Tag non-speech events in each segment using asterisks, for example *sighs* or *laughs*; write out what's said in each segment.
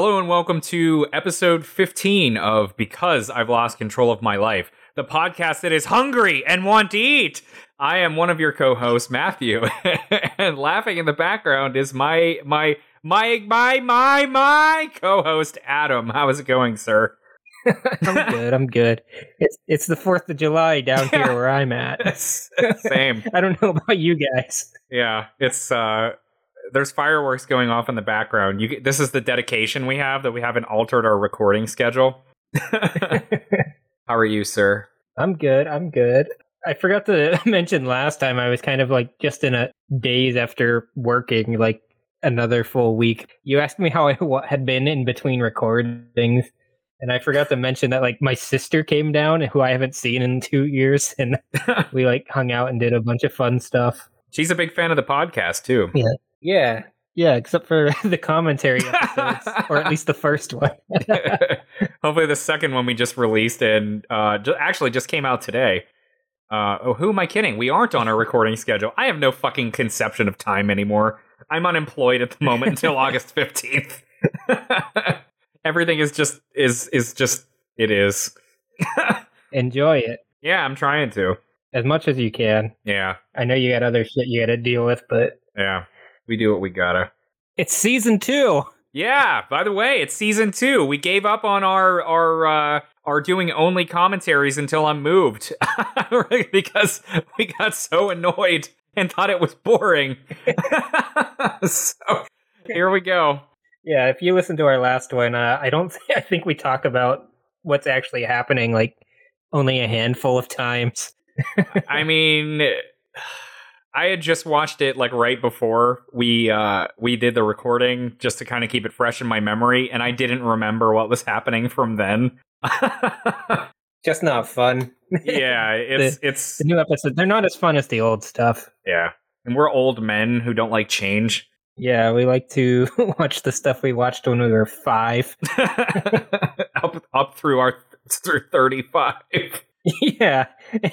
Hello and welcome to episode 15 of Because I've Lost Control of My Life, the podcast that is hungry and want to eat. I am one of your co-hosts, Matthew, *laughs* and laughing in the background is my my my my my my co-host Adam. How is it going, sir? *laughs* I'm good. I'm good. It's it's the Fourth of July down here where I'm at. *laughs* Same. I don't know about you guys. Yeah, it's uh there's fireworks going off in the background. You this is the dedication we have that we haven't altered our recording schedule. *laughs* How are you, sir? I'm good. I'm good. I forgot to *laughs* mention last time I was kind of like just in a days after working like another full week. You asked me how I *laughs* w- had been in between recordings and I forgot to mention that like my sister came down who I haven't seen in 2 years and we like hung out and did a bunch of fun stuff. She's a big fan of the podcast too. Yeah. Yeah. Yeah, except for *laughs* the commentary episodes, or at least the first one. *laughs* Hopefully, the second one we just released and uh, ju- actually just came out today. Uh, oh, who am I kidding? We aren't on our recording schedule. I have no fucking conception of time anymore. I'm unemployed at the moment until *laughs* August fifteenth. Everything is just is is just it is. Enjoy it yeah, I'm trying to. as much as you can. Yeah, I know you got other shit you got to deal with, but yeah. We do what we gotta. it's season two. Yeah. By the way, it's season two. We gave up on our our uh, our doing only commentaries until I'm moved *laughs* because we got so annoyed and thought it was boring. *laughs* so here we go. Yeah, if you listen to our last one, uh, I don't. *laughs* I think we talk about what's actually happening like only a handful of times. I mean. I had just watched it like right before we uh we did the recording just to kind of keep it fresh in my memory and I didn't remember what was happening from then. *laughs* Just not fun. yeah, *laughs* it's it's The new episodes, they're not as fun as the old stuff. yeah. And we're old men who don't like change. Yeah, we like to *laughs* watch the stuff we watched when we were five. up up through our through 35. *laughs* yeah,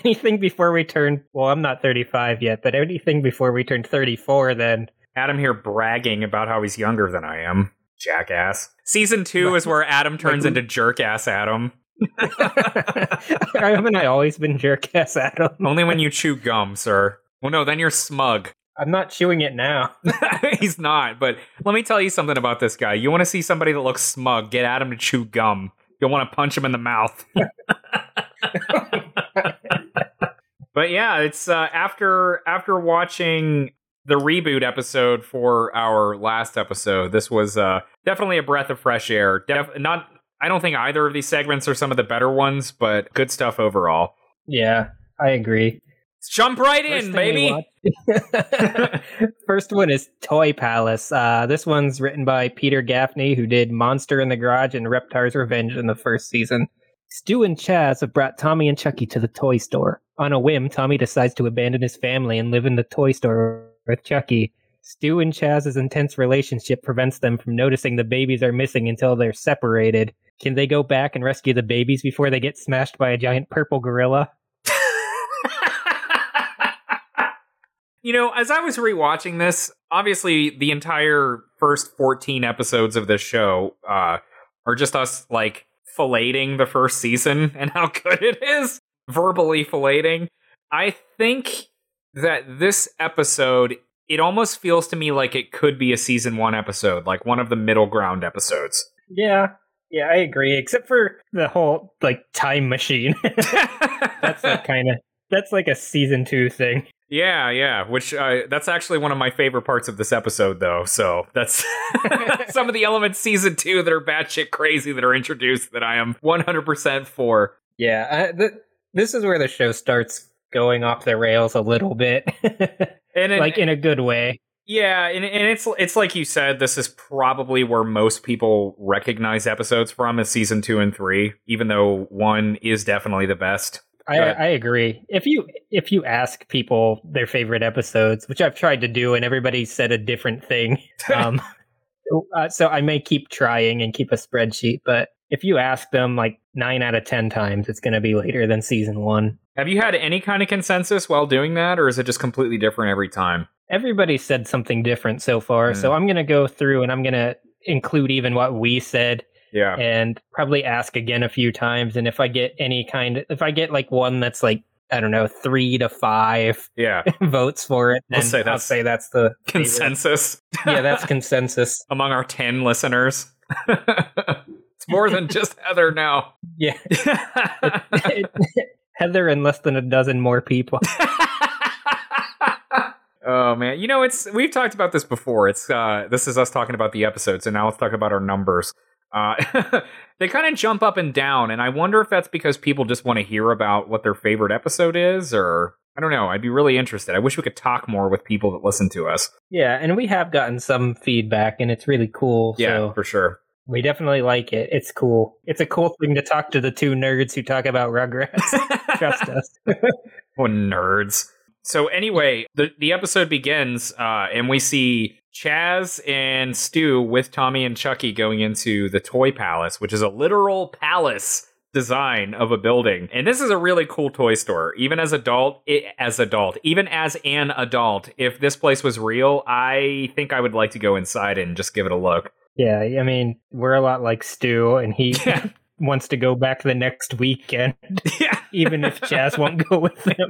anything before we turn. Well, I'm not 35 yet, but anything before we turn 34, then. Adam here bragging about how he's younger than I am. Jackass. Season 2 is where Adam turns Like- into jerk ass Adam. *laughs* Haven't I always been jerk ass Adam? *laughs* Only when you chew gum, sir. Well no, then you're smug. I'm not chewing it now. he's not, but let me tell you something about this guy. You want to see somebody that looks smug, get Adam to chew gum. You'll want to punch him in the mouth. *laughs* but yeah, it's uh, after after watching the reboot episode for our last episode. This was uh, definitely a breath of fresh air. Def- not, I don't think either of these segments are some of the better ones, but good stuff overall. yeah, I agree. Jump right First in, baby. *laughs* First one is Toy Palace. Uh, this one's written by Peter Gaffney, who did Monster in the Garage and Reptar's Revenge in the first season. Stu and Chaz have brought Tommy and Chucky to the toy store. On a whim, Tommy decides to abandon his family and live in the toy store with Chucky. Stu and Chaz's intense relationship prevents them from noticing the babies are missing until they're separated. Can they go back and rescue the babies before they get smashed by a giant purple gorilla? You know, as I was rewatching this, obviously the entire first 14 episodes of this show uh, are just us like filleting the first season *laughs* and how good it is, verbally filleting. I think that this episode, it almost feels to me like it could be a season one episode, like one of the middle ground episodes. Yeah, yeah, I agree. Except for the whole like time machine. *laughs* *laughs* that's like kind of that's like a season two thing. Yeah, yeah. Which uh, that's actually one of my favorite parts of this episode, though. So that's *laughs* some of the elements season two that are batshit crazy that are introduced that I am 100% for. Yeah, I, th- this is where the show starts going off the rails a little bit, *laughs* And it, like in a good way. yeah, and, and it's it's like you said, this is probably where most people recognize episodes from is season two and three, even though one is definitely the best. I, I agree. If you if you ask people their favorite episodes, which I've tried to do, and everybody said a different thing, *laughs* um, uh, so I may keep trying and keep a spreadsheet. But if you ask them like nine out of ten times, it's going to be later than season one. Have you had any kind of consensus while doing that, or is it just completely different every time? Everybody said something different so far, so I'm going to go through and I'm going to include even what we said Yeah. and probably ask again a few times. And if I get any kind of, if I get like one that's like, I don't know, three to five Yeah. *laughs* votes for it, We'll say I'll say that's the. Consensus. *laughs* yeah, that's consensus. *laughs* among our 10 listeners. it's more than just Heather now. Yeah. Heather and less than a dozen more people. oh man, you know it's we've talked about this before. It's uh this is us talking about the episode, so now let's talk about our numbers. Uh *laughs* they kind of jump up and down and I wonder if that's because people just want to hear about what their favorite episode is or I don't know. I'd be really interested. I wish we could talk more with people that listen to us. Yeah, and we have gotten some feedback, and it's really cool. Yeah, so for sure. we definitely like it. It's cool. It's a cool thing to talk to the two nerds who talk about Rugrats. *laughs* Trust us. *laughs* Oh, nerds. So anyway, the the episode begins, uh, and we see Chaz and Stu with Tommy and Chucky going into the Toy Palace, which is a literal palace design of a building. And this is a really cool toy store. Even as adult, it, as adult, even as an adult, if this place was real, I think I would like to go inside and just give it a look. Yeah, I mean, we're a lot like Stu, and he *laughs* Yeah. *laughs* wants to go back the next weekend, *laughs* yeah. even if Chaz won't go with him.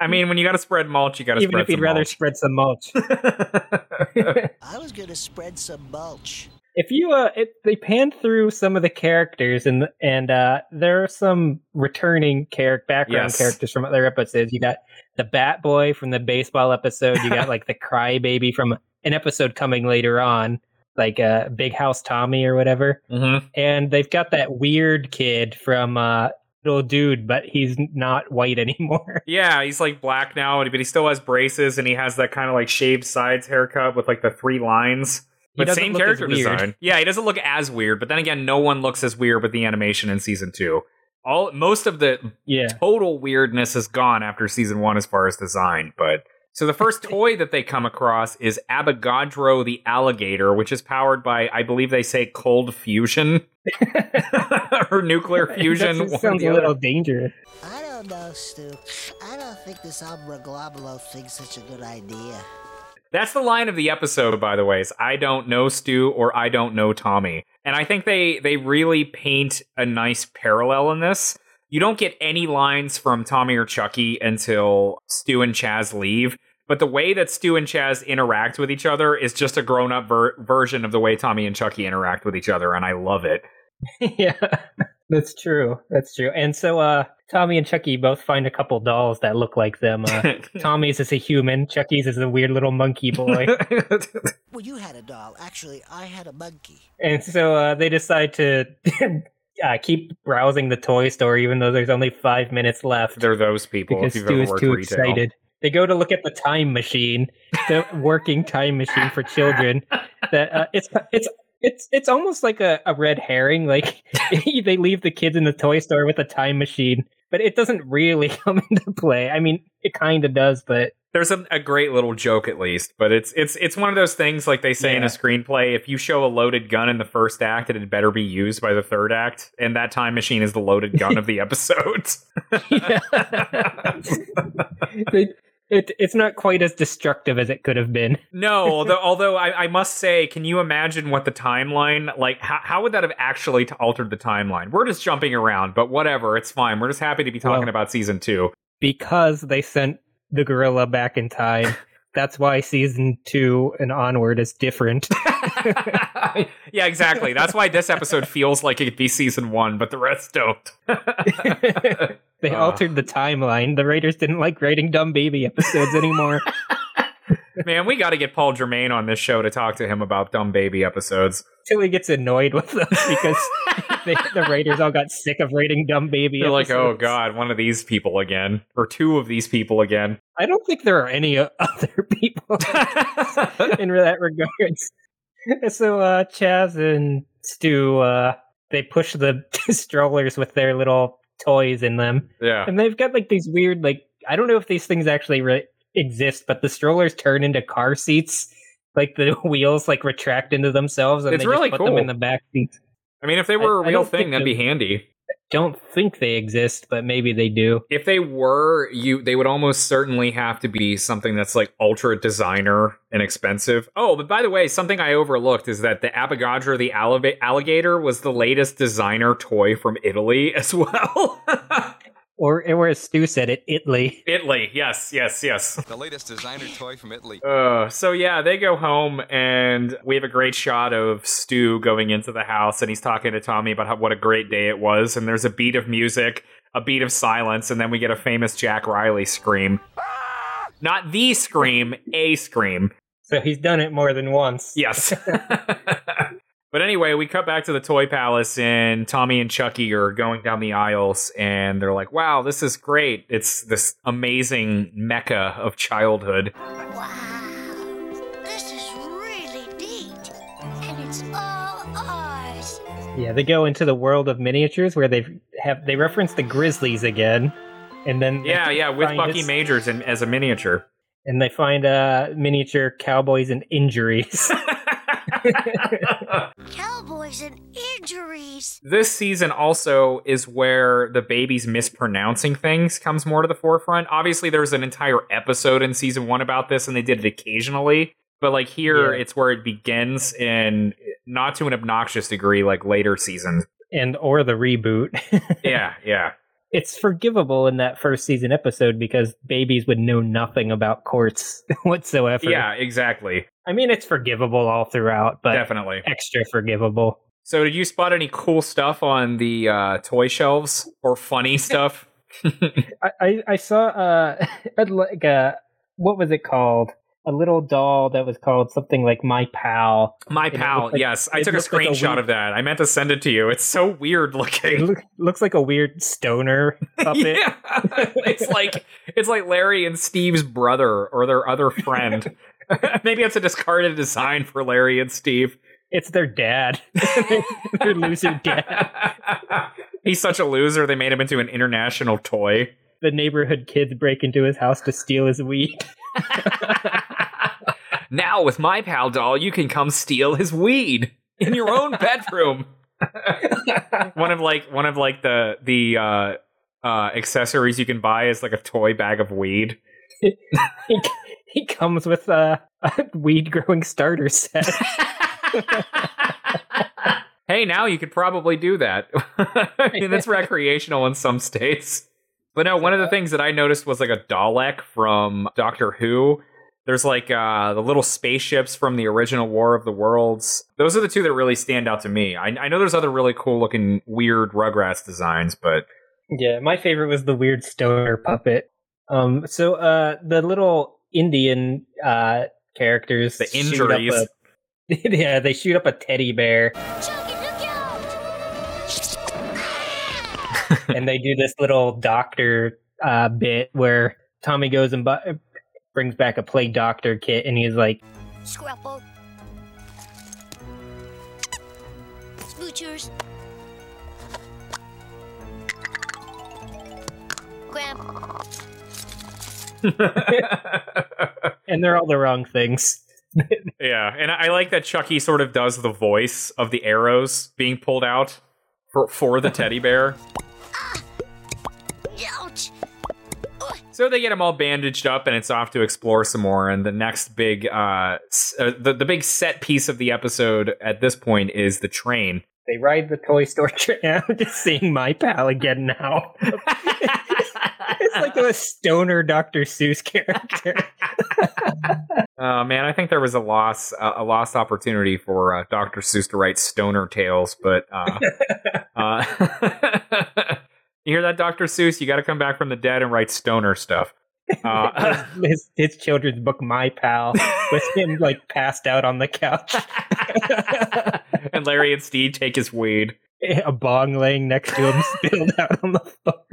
I mean, when you got to spread mulch, you got to even spread if you'd rather mulch. spread some mulch. *laughs* I was gonna spread some mulch. if you uh it, they pan through some of the characters and and uh there are some returning character background Yes. characters from other episodes you got the bat boy from the baseball episode you got like the *laughs* crybaby from an episode coming later on like uh big house tommy or whatever Mhm. and they've got that weird kid from uh little dude but he's not white *laughs* anymore Yeah, he's like black now, but he still has braces and he has that kind of like shaved sides haircut with like the three lines. But same character design. Yeah, he doesn't look as weird, but then again, no one looks as weird with the animation in season two. All most of the yeah total weirdness is gone after season one as far as design. But so the first toy that they come across is Abogadro the alligator, which is powered by, I believe they say cold fusion *laughs* or nuclear *laughs* fusion. That sounds a little dangerous I don't know, Stu. I don't think this Umbra Globulo thing's such a good idea. That's the line of the episode, by the way. Is I don't know Stu or I don't know Tommy, and I think they they really paint a nice parallel in this. You don't get any lines from Tommy or Chucky until Stu and Chaz leave, but the way that Stu and Chaz interact with each other is just a grown up ver- version of the way Tommy and Chucky interact with each other, and I love it. *laughs* yeah, that's true. That's true. And so, uh, Tommy and Chucky both find a couple dolls that look like them. Uh, *laughs* Tommy's is a human. Chucky's is a weird little monkey boy. *laughs* Well, you had a doll. Actually, I had a monkey. and so uh, they decide to uh, keep browsing the toy store, even though there's only five minutes left They're those people. because if you've Stu ever is too retail. excited. They go to look at the time machine, the working time machine for children. That uh, it's it's it's it's almost like a, a red herring. Like *laughs* they leave the kids in the toy store with a time machine, but it doesn't really *laughs* come into play. I mean, it kind of does, but There's a, a great little joke at least, but it's it's it's one of those things like they say in a screenplay. If you show a loaded gun in the first act, it had better be used by the third act, and that time machine is the loaded gun of the *laughs* episodes. it, it it's not quite as destructive as it could have been. *laughs* no, although although I, I must say, can you imagine what the timeline like? How, how would that have actually t- altered the timeline? We're just jumping around, but whatever, it's fine. We're just happy to be talking Well- about season two. because they sent the gorilla back in time. *laughs* That's why season two and onward is different. *laughs* *laughs* yeah, exactly. That's why this episode feels like it could be season one, but the rest don't. *laughs* they Uh. altered the timeline. The writers didn't like writing dumb baby episodes anymore. Man, we got to get Paul Germain on this show to talk to him about dumb baby episodes. Till he gets annoyed with them *laughs* because they, the Raiders all got sick of writing dumb baby. They're like, oh god, one of these people again, or two of these people again. I don't think there are any *laughs* other people *laughs* in that regards. So uh, Chaz and Stu, uh, they push the strollers with their little toys in them, yeah, and they've got like these weird, like I don't know if these things actually re- exist, but the strollers turn into car seats. Like the *laughs* wheels like retract into themselves, and It's they just really put cool. them in the back seats. I mean, if they were a I- I real thing, that'd be handy. don't think they exist, but maybe they do. If they were, you they would almost certainly have to be something that's like ultra designer and expensive. Oh, but by the way, something I overlooked is that the Abigadra the alligator was the latest designer toy from Italy *laughs* as well. *laughs* Or, or as Stu said it, Italy. Italy, yes, yes, yes. The latest designer toy from Italy. Uh, so yeah, they go home and we have a great shot of Stu going into the house and he's talking to Tommy about how, what a great day it was. And there's a beat of music, a beat of silence, and then we get a famous Jack Riley scream. Not the scream, a scream. So he's done it more than once. Yes. *laughs* *laughs* But anyway, we cut back to the Toy Palace, and Tommy and Chucky are going down the aisles, and they're like, wow, this is great. It's this amazing mecca of childhood. Wow, this is really neat. And it's all ours. Yeah, they go into the world of miniatures where they have they reference the Grizzlies again, and then Yeah, yeah, with Bucky his- Majors in, as a miniature. and they find uh miniature cowboys and injuries. *laughs* Cowboys and injuries. this season also is where the babies mispronouncing things comes more to the forefront. Obviously, there was an entire episode in season one about this, and they did it occasionally. But like here, Yeah. it's where it begins, and not to an obnoxious degree, like later seasons. and or the reboot. *laughs* Yeah, yeah. It's forgivable in that first season episode because babies would know nothing about courts *laughs* whatsoever. Yeah, exactly. I mean it's forgivable all throughout, but Definitely. extra forgivable. So, did you spot any cool stuff on the uh, toy shelves or funny *laughs* stuff? *laughs* I, I, I saw uh like a what was it called? A little doll that was called something like My Pal. My it pal, like- yes. I took a looked like a screenshot weird- of that. I meant to send it to you. It's so weird It looking. look, looks like a weird stoner *laughs* puppet. yeah. it's like it's like Larry and Steve's brother or their other friend. *laughs* Maybe it's a discarded design for Larry and Steve. It's their dad. *laughs* their loser dad. He's such a loser. They made him into an international toy. The neighborhood kids break into his house to steal his weed. Now with my pal doll, you can come steal his weed in your own *laughs* bedroom. one of like one of like the the uh, uh, accessories you can buy is like a toy bag of weed. he, *laughs* he comes with a, a weed growing starter set. *laughs* hey, now you could probably do that. I mean, that's recreational in some states. But no, one of the things that I noticed was like a Dalek from Doctor Who. There's like uh, the little spaceships from the original War of the Worlds. Those are the two that really stand out to me. I, I know there's other really cool looking weird Rugrats designs, but yeah, my favorite was the weird stoner puppet. Um, so uh, the little Indian uh characters, the shoot up injuries. a- *laughs* yeah, they shoot up a teddy bear, Chucky, look out! and they do this little doctor uh bit where Tommy goes and bu- brings back a plague doctor kit, and he's like, Scrapple. Smoochers. Graham. *laughs* and they're all the wrong things. *laughs* yeah, and I like that Chucky sort of does the voice of the arrows being pulled out for for the teddy bear. Ouch! So they get him all bandaged up, and it's off to explore some more. And the next big, uh, s- uh, the the big set piece of the episode at this point is the train. They ride the toy store train. *laughs* I'm just seeing my pal again now. *laughs* it's like a stoner Dr. Seuss character. Oh *laughs* man, I think there was a loss, uh, a lost opportunity for uh, Dr. Seuss to write stoner tales, but uh, uh, you hear that, Dr. Seuss? You got to come back from the dead and write stoner stuff. Uh, *laughs* his, his children's book, My Pal, with him like passed out on the couch, *laughs* and Larry and Steve take his weed. *laughs* a bong laying next to him spilled out on the floor.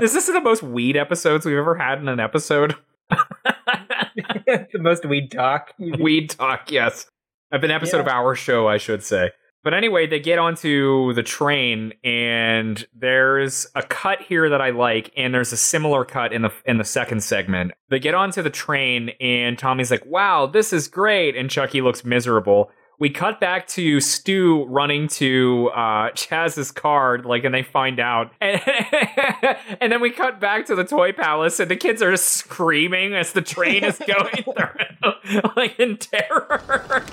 Is this the most weed episodes we've ever had in an episode? the most weed talk. weed talk, yes. Of an episode of our show, I should say. But anyway, they get onto the train, and there's a cut here that I like, and there's a similar cut in the in the second segment. They get onto the train, and Tommy's like, "Wow, this is great," and Chucky looks miserable. we cut back to Stu running to uh, *laughs* Chaz's car, like, and they find out, and, *laughs* and then we cut back to the toy palace, and the kids are just screaming as the train is *laughs* going through, like in terror.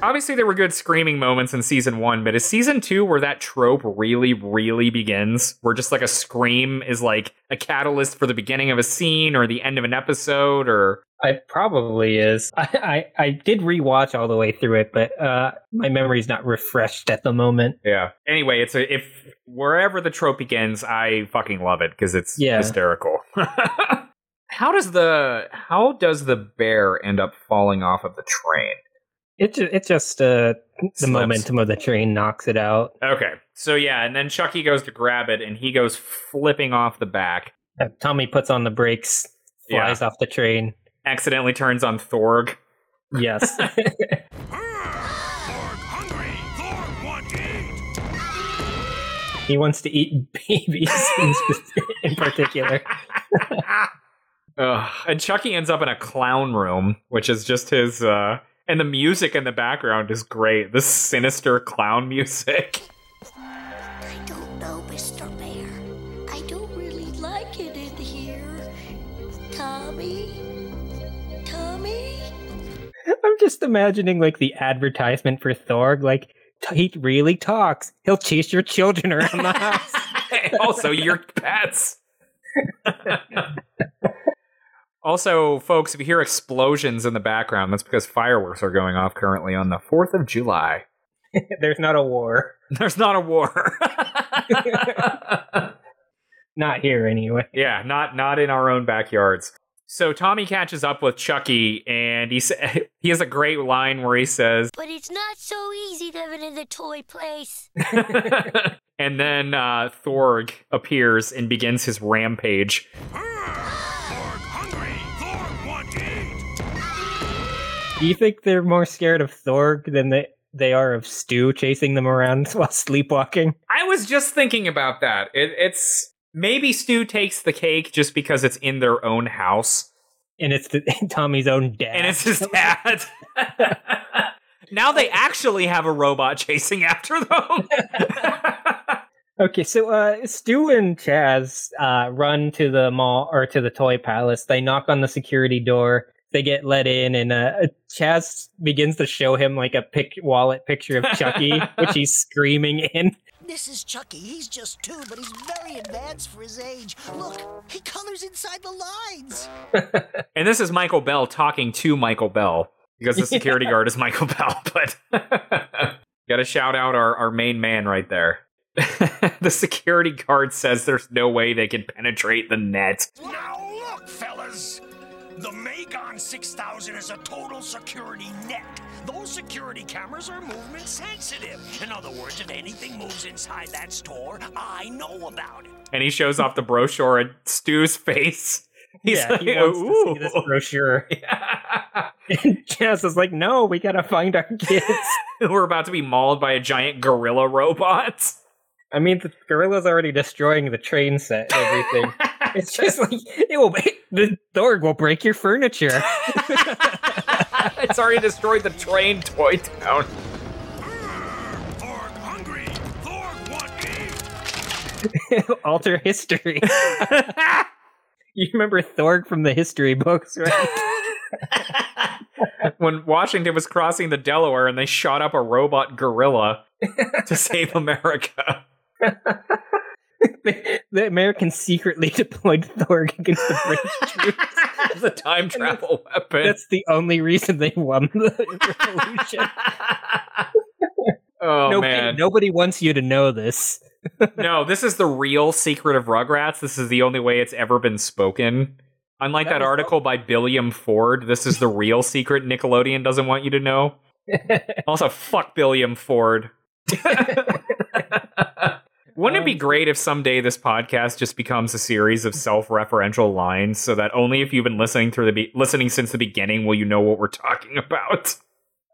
Obviously, there were good screaming moments in season one, but is season two where that trope really, really begins? Where just like a scream is like a catalyst for the beginning of a scene or the end of an episode, or I probably is. *laughs* I, I, I did rewatch all the way through it, but uh, my memory's not refreshed at the moment. yeah. Anyway, it's a if wherever the trope begins, I fucking love it because it's Yeah. hysterical. *laughs* how does the how does the bear end up falling off of the train? It ju- it just uh, the Slips. momentum of the train knocks it out. Okay, so yeah, and then Chucky goes to grab it, and he goes flipping off the back. Uh, Tommy puts on the brakes, flies off the train. accidentally turns on Thorg. Yes. *laughs* he wants to eat *laughs* babies in, in particular. *laughs* Ugh. And Chucky ends up in a clown room, which is just his. uh And the music in the background is great. This sinister clown music. I don't know, Mr. Bear. I don't really like it in here. Tommy? Tommy? I'm just imagining like the advertisement for Thorg, like he really talks. He'll chase your children around the *laughs* house. also, your pets. *laughs* also, folks, if you hear explosions in the background, that's because fireworks are going off currently on the 4th of July. *laughs* There's not a war. *laughs* There's not a war. *laughs* Not here anyway. Yeah, not not in our own backyards. So Tommy catches up with Chucky, and he sa- he has a great line where he says, But it's not so easy living in the toy place. and then uh, Thorg appears and begins his rampage. Do you think they're more scared of Thorg than they they are of Stu chasing them around *laughs* while sleepwalking? I was just thinking about that. It, it's maybe Stu takes the cake just because it's in their own house, And it's the, *laughs* Tommy's own dad. and it's his dad. *laughs* now they actually have a robot chasing after them. Okay, so uh, Stu and Chaz uh, run to the mall or to the toy palace. They knock on the security door. They get let in, and uh, Chaz begins to show him like a pic- wallet picture of Chucky, *laughs* which he's screaming in. This is Chucky. He's just two, but he's very advanced for his age. Look, he colors inside the lines. *laughs* And this is Michael Bell talking to Michael Bell because the *laughs* security guard is Michael Bell. But got to shout out our, our main man right there. the security guard says there's no way they can penetrate the net. Now look, fellas. The Magon 6000 is a total security net. Those security cameras are movement sensitive. In other words, if anything moves inside that store, I know about it. And he shows off the brochure at Stu's face. *laughs* He's yeah, like, he wants to see this brochure. *laughs* Yeah. And Chaz is like, "No, we gotta find our kids." *laughs* We're about to be mauled by a giant gorilla robot. I mean, the gorilla's already destroying the train set. Everything. *laughs* it's just like it will. The Thorg will break your furniture. *laughs* *laughs* it's already destroyed the train toy town. Thorg hungry. Thorg want alter history. you remember Thorg from the history books, right? when Washington was crossing the Delaware and they shot up a robot gorilla to save America. *laughs* the, the Americans secretly *laughs* deployed Thorg against the British *laughs* troops. It's a time travel weapon. That's the only reason they won the revolution. oh nobody, man. nobody wants you to know this. no, this is the real secret of Rugrats. This is the only way it's ever been spoken. Unlike That that, article by Billiam Ford, this is the real secret Nickelodeon doesn't want you to know. Also, fuck Billiam Ford. Wouldn't it be Um, great if someday this podcast just becomes a series of self-referential lines, so that only if you've been listening through the be- listening since the beginning will you know what we're talking about?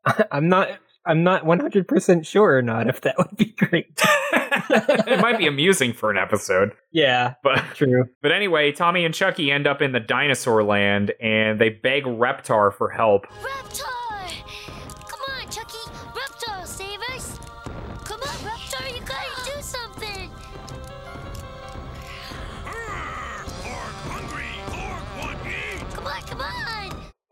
*laughs* I'm not. I'm not 100 percent sure or not if that would be great. it might be *laughs* amusing for an episode, Yeah, but true. but anyway, Tommy and Chucky end up in the dinosaur land and they beg Reptar for help. Reptar!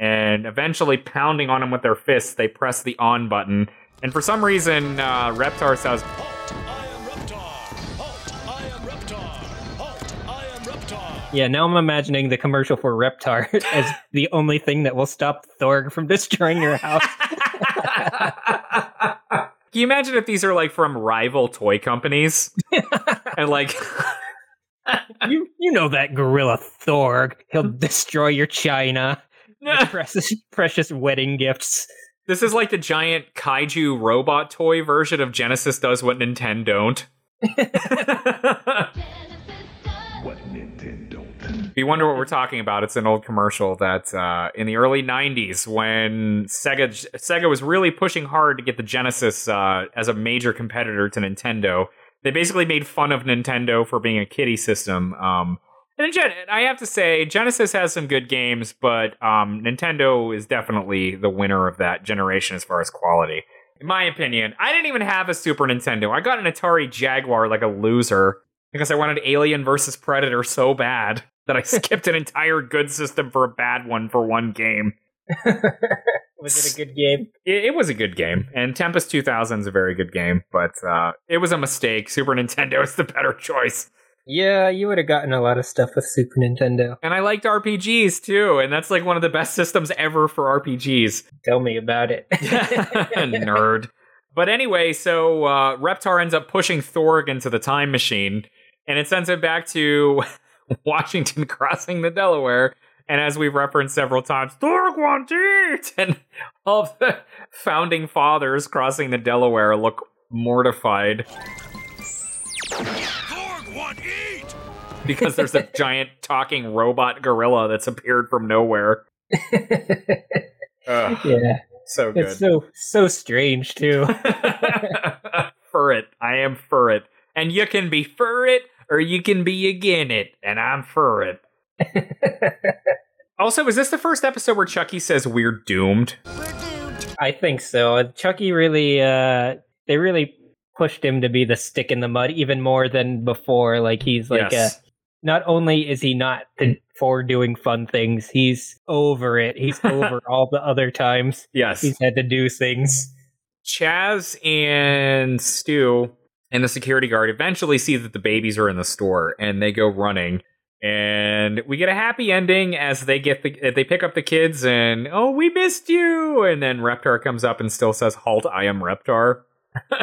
And eventually pounding on him with their fists, they press the on button. And for some reason, uh, Reptar says, Halt! I am Reptar! Halt! I am Reptar! Halt! I am Reptar! Yeah, now I'm imagining the commercial for Reptar *laughs* as the only thing that will stop Thorg from *laughs* destroying your house. *laughs* Can you imagine if these are like from rival toy companies? and like, you you know that gorilla Thorg. He'll destroy your china, your *laughs* precious precious wedding gifts. this is like the giant kaiju robot toy version of Genesis does what Nintendo don't. *laughs* If you wonder what we're talking about, it's an old commercial that uh, in the early '90s, when Sega Sega was really pushing hard to get the Genesis uh, as a major competitor to Nintendo, they basically made fun of Nintendo for being a kiddie system. Um, and Gen- I have to say, Genesis has some good games, but um, Nintendo is definitely the winner of that generation as far as quality. In my opinion, I didn't even have a Super Nintendo. I got an Atari Jaguar like a loser because I wanted Alien versus Predator so bad *laughs* that I skipped an entire good system for a bad one for one game. *laughs* Was it a good game? It, it was a good game, and Tempest 2000 is a very good game, but uh, it was a mistake. Super Nintendo *laughs* is the better choice. Yeah, you would have gotten a lot of stuff with Super Nintendo. And I liked RPGs too, and that's like one of the best systems ever for RPGs. Tell me about it. *laughs* Nerd. But anyway, so uh, Reptar ends up pushing Thorg into the time machine, and it sends him back to *laughs* Washington crossing the Delaware. And as we've referenced several times, Thorg wants eat! *laughs* And all of the founding fathers crossing the Delaware look mortified Org, want eat! *laughs* because there's a giant talking robot gorilla that's appeared from nowhere. Ugh, yeah, so good. it's so so strange too. *laughs* fur it. I am fur it. And you can be fur it or you can be again it. And I'm fur it. *laughs* also, is this the first episode where Chucky says we're doomed? We're doomed. I think so. Chucky really, uh, they really pushed him to be the stick in the mud even more than before. Like he's like, yes. uh, not only is he not for doing fun things, he's over it. He's *laughs* over all the other times yes. he's had to do things. Chaz and Stu and the security guard eventually see that the babies are in the store and they go running. And we get a happy ending as they get the uh, they pick up the kids and oh we missed you and then Reptar comes up and still says halt I am Reptar.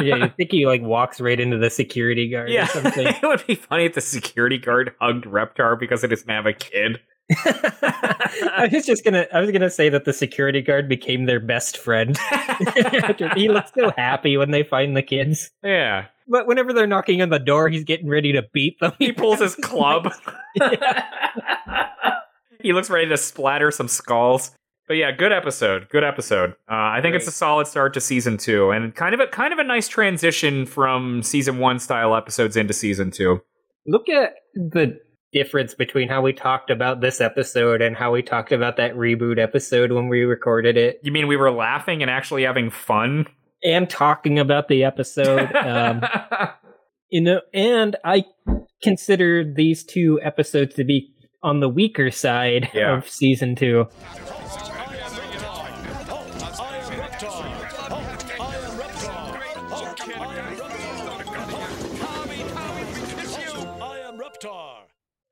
Yeah, you think he like walks right into the security guard Yeah, or *laughs* something. it would be funny if the security guard hugged Reptar because it doesn't have a kid. *laughs* I was just gonna I was gonna say that the security guard became their best friend. *laughs* he looks so happy when they find the kids. Yeah, But whenever they're knocking on the door, he's getting ready to beat them. he pulls his club. he looks ready to splatter some skulls. But yeah, good episode. Good episode. Uh, I think it's a solid start to season two, and kind of a kind of a nice transition from season one style episodes into season two. Look at the difference between how we talked about this episode and how we talked about that reboot episode when we recorded it, You mean we were laughing and actually having fun? and talking about the episode. *laughs* Um, you know, and I consider these two episodes to be on the weaker side Yeah. of season two.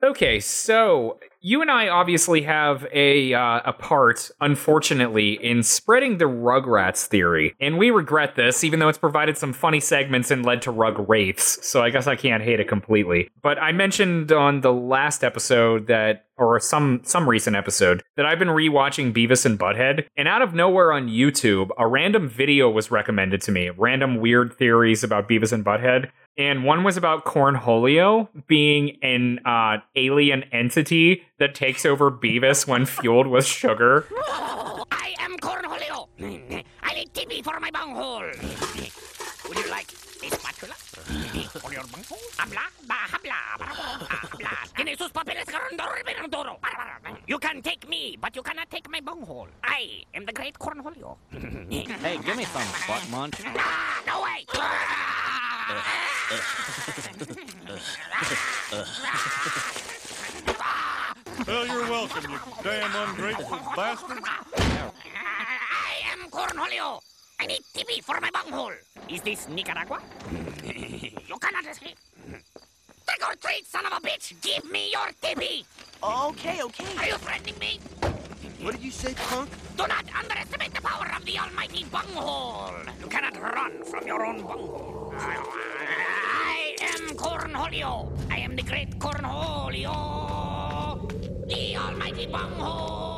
Okay, so you and I obviously have a uh, a part, unfortunately, in spreading the Rugrats theory, and we regret this, even though it's provided some funny segments and led to rug wraiths. So I guess I can't hate it completely. But I mentioned on the last episode that, or some some recent episode, that I've been rewatching Beavis and Butthead, and out of nowhere on YouTube, a random video was recommended to me, random weird theories about Beavis and Butthead and one was about Cornholio being an uh, alien entity that takes over Beavis when fueled with sugar. I am Cornholio. *laughs* I need TP for my bunghole. *laughs* Would you like a spatula? For your? Habla, ba, habla, habla. Tiene sus papeles garandoro, You can take me, but you cannot take my bunghole. I am the great Cornholio. *laughs* Hey, give me some butt munch. *laughs* Ah, no way! *laughs* Well, you're welcome, you damn ungrateful bastard. I am Cornholio. I need TV for my bunghole. Is this Nicaragua? *laughs* you cannot escape. Trick or treat, son of a bitch! Give me your TV! Okay, okay. Are you threatening me? What did you say, punk? Do not underestimate the power of the almighty bunghole. You cannot run from your own bunghole. I am Cornholio. I am the great Cornholio. The almighty bunghole.